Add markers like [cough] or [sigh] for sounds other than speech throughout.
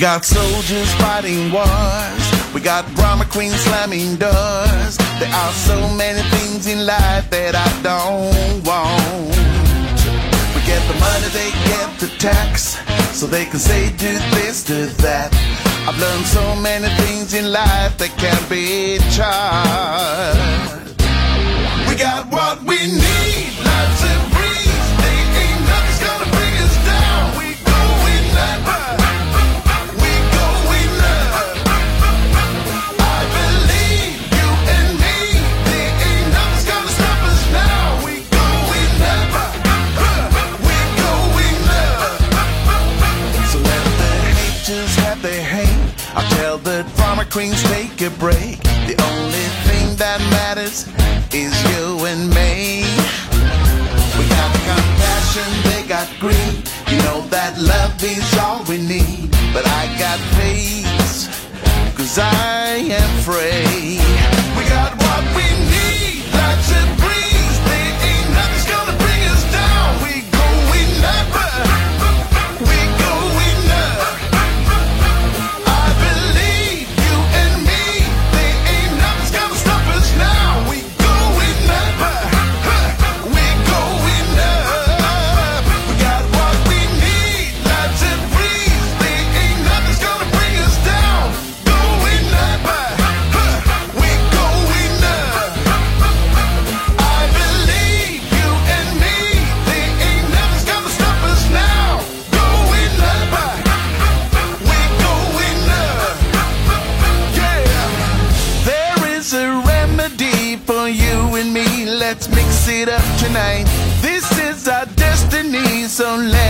Got soldiers fighting wars. We got drama queens slamming doors. There are so many things in life that I don't want. We get the money, they get the tax. So they can say do this, do that. I've learned so many things in life that can't be charged. We got what we need, queens take a break. The only thing that matters is you and me. We got compassion, they got greed. You know that love is all we need. But I got peace, cause I am free. We got what we need, lots of breeze. This is our destiny, so let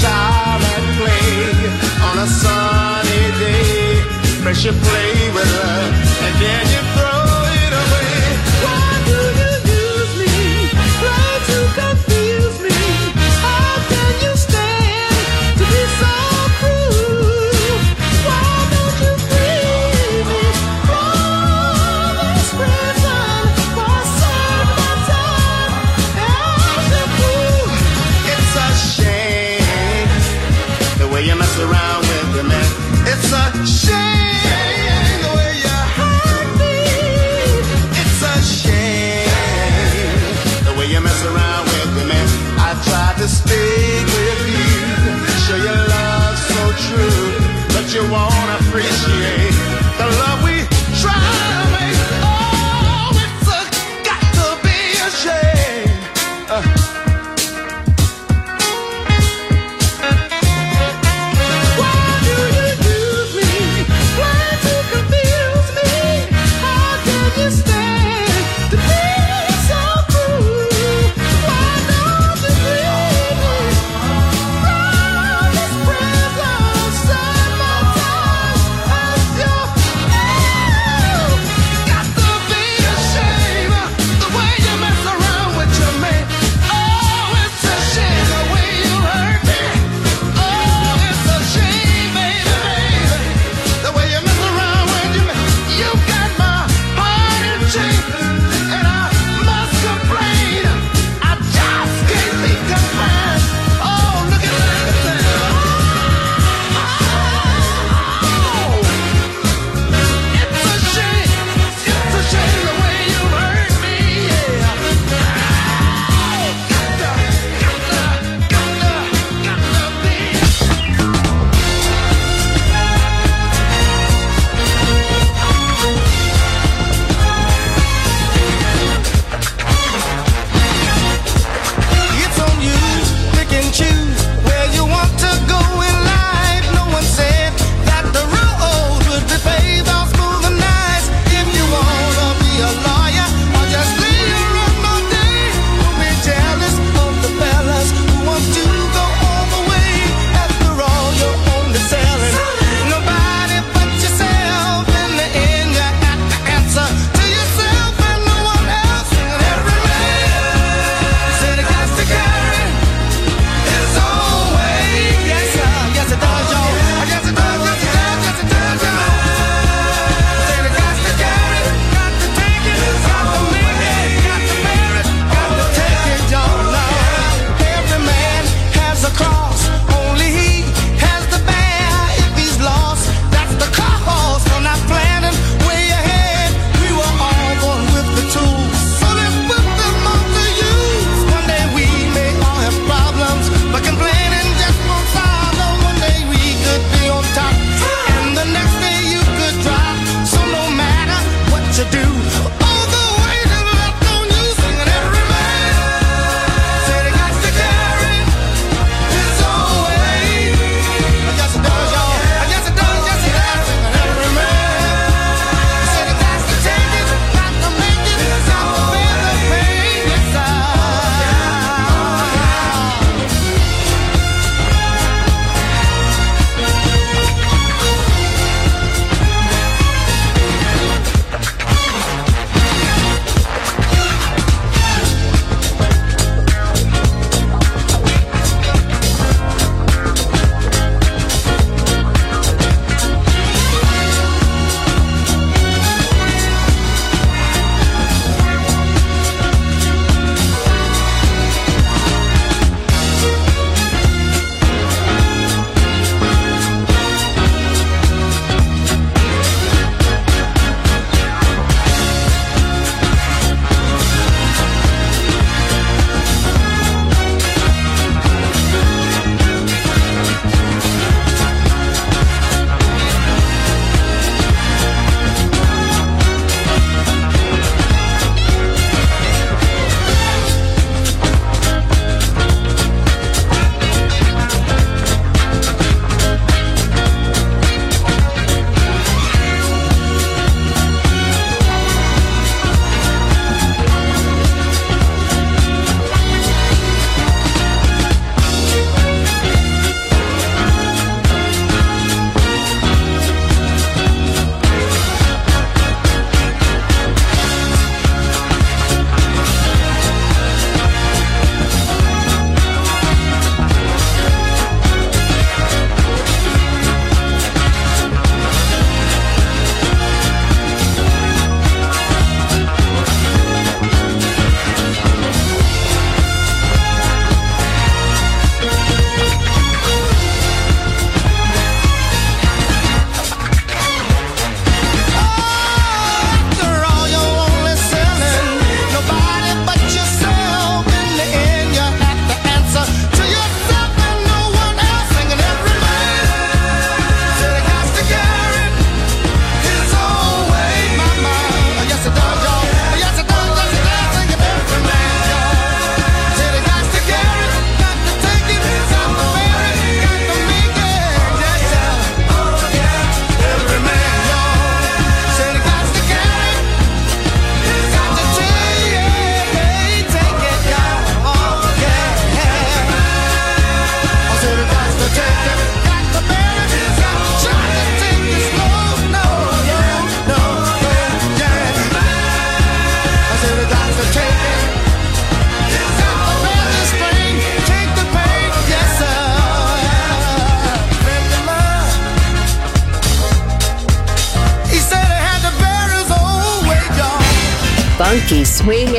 child at play on a sunny day. First you play with her and then tried to speak with you. Show your love so true, but you won't appreciate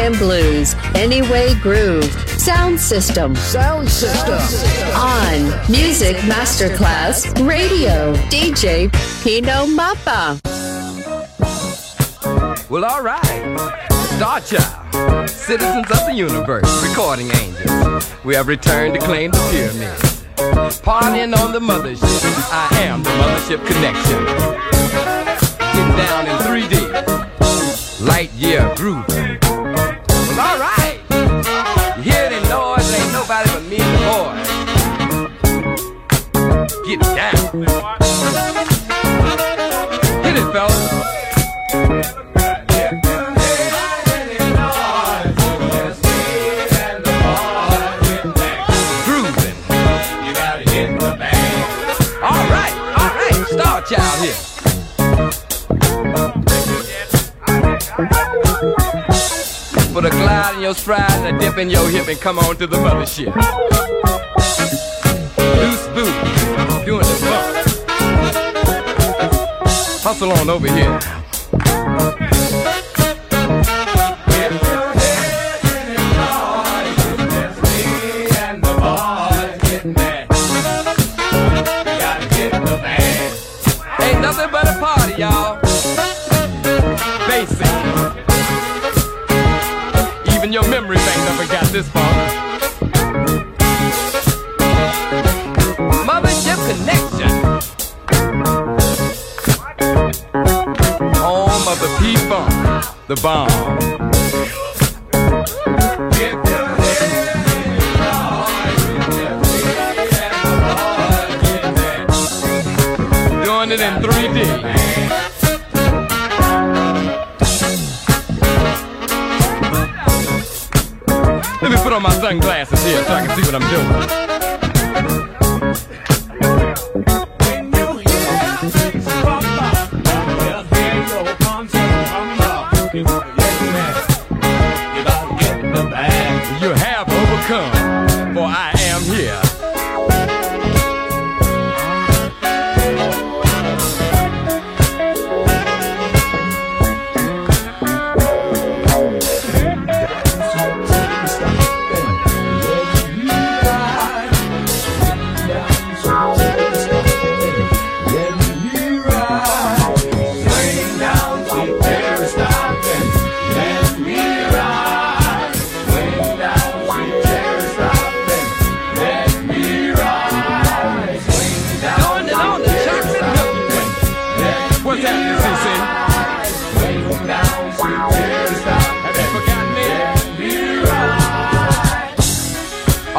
and blues, Anyway Groove, Sound System. Sound System. On Music Masterclass Radio, DJ Pino Mappa. Well, all right. Star Child, citizens of the universe, recording angels. We have returned to claim the pyramid. Partying on the mothership. I am the mothership connection. Getting down in 3D. Light year grooving. Get down. Hit it, fellas. Grooving. You gotta hit the band. All right, all right. Star Child here. Put a glide in your stride and a dip in your hip and come on to the mothership. Hustle on over here. Ain't nothing but a party, y'all. Basic. Even your memory bank never got this far. The bomb.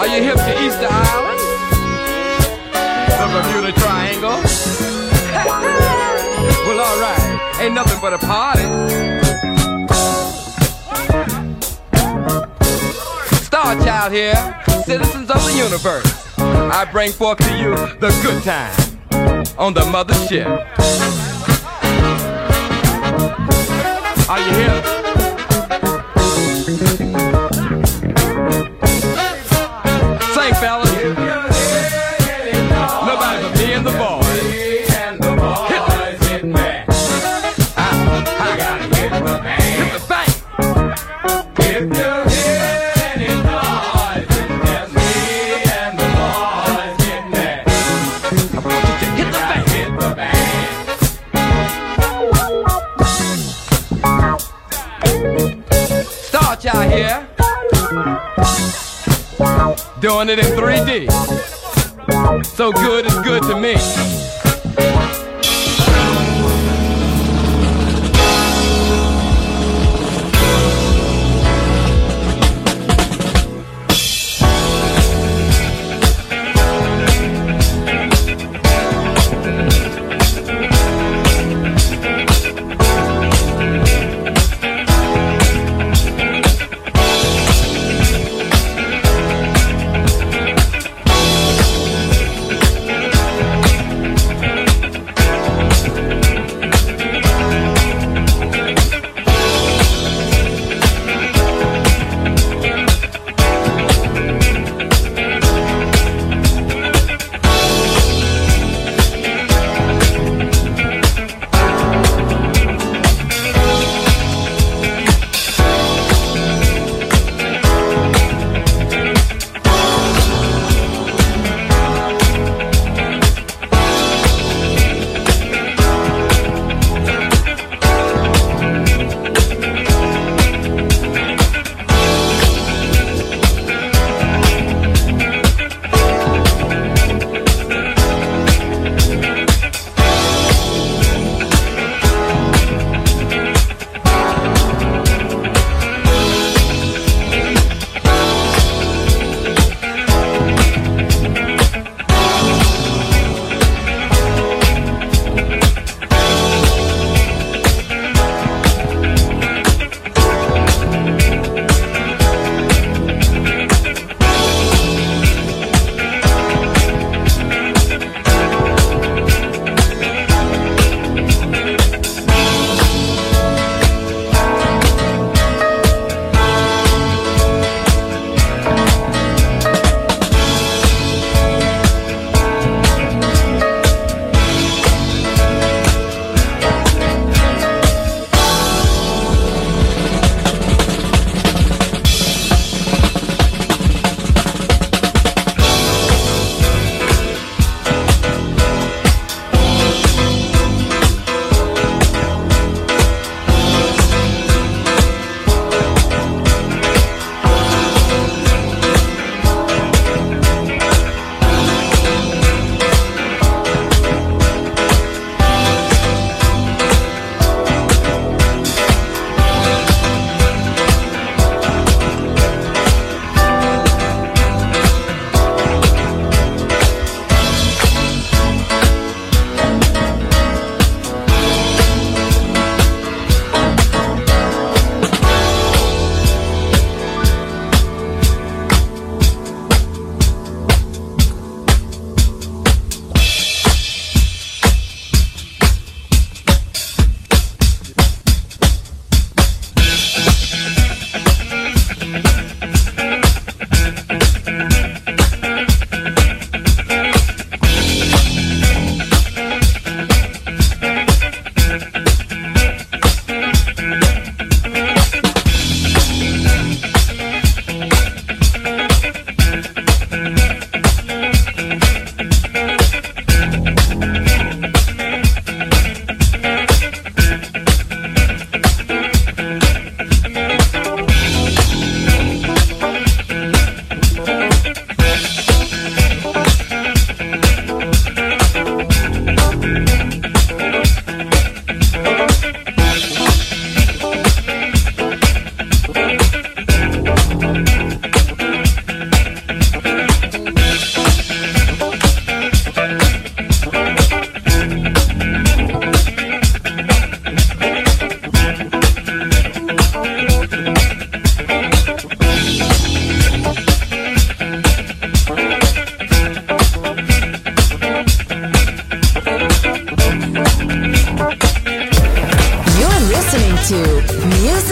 Are you hip to Easter Island? The Bermuda Triangle? [laughs] well, alright. Ain't nothing but a party. Star Child here, citizens of the universe. I bring forth to you the good time on the mothership. Are you here? Fellas. Doing it in 3D. So good is good to me.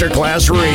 Masterclass Radio.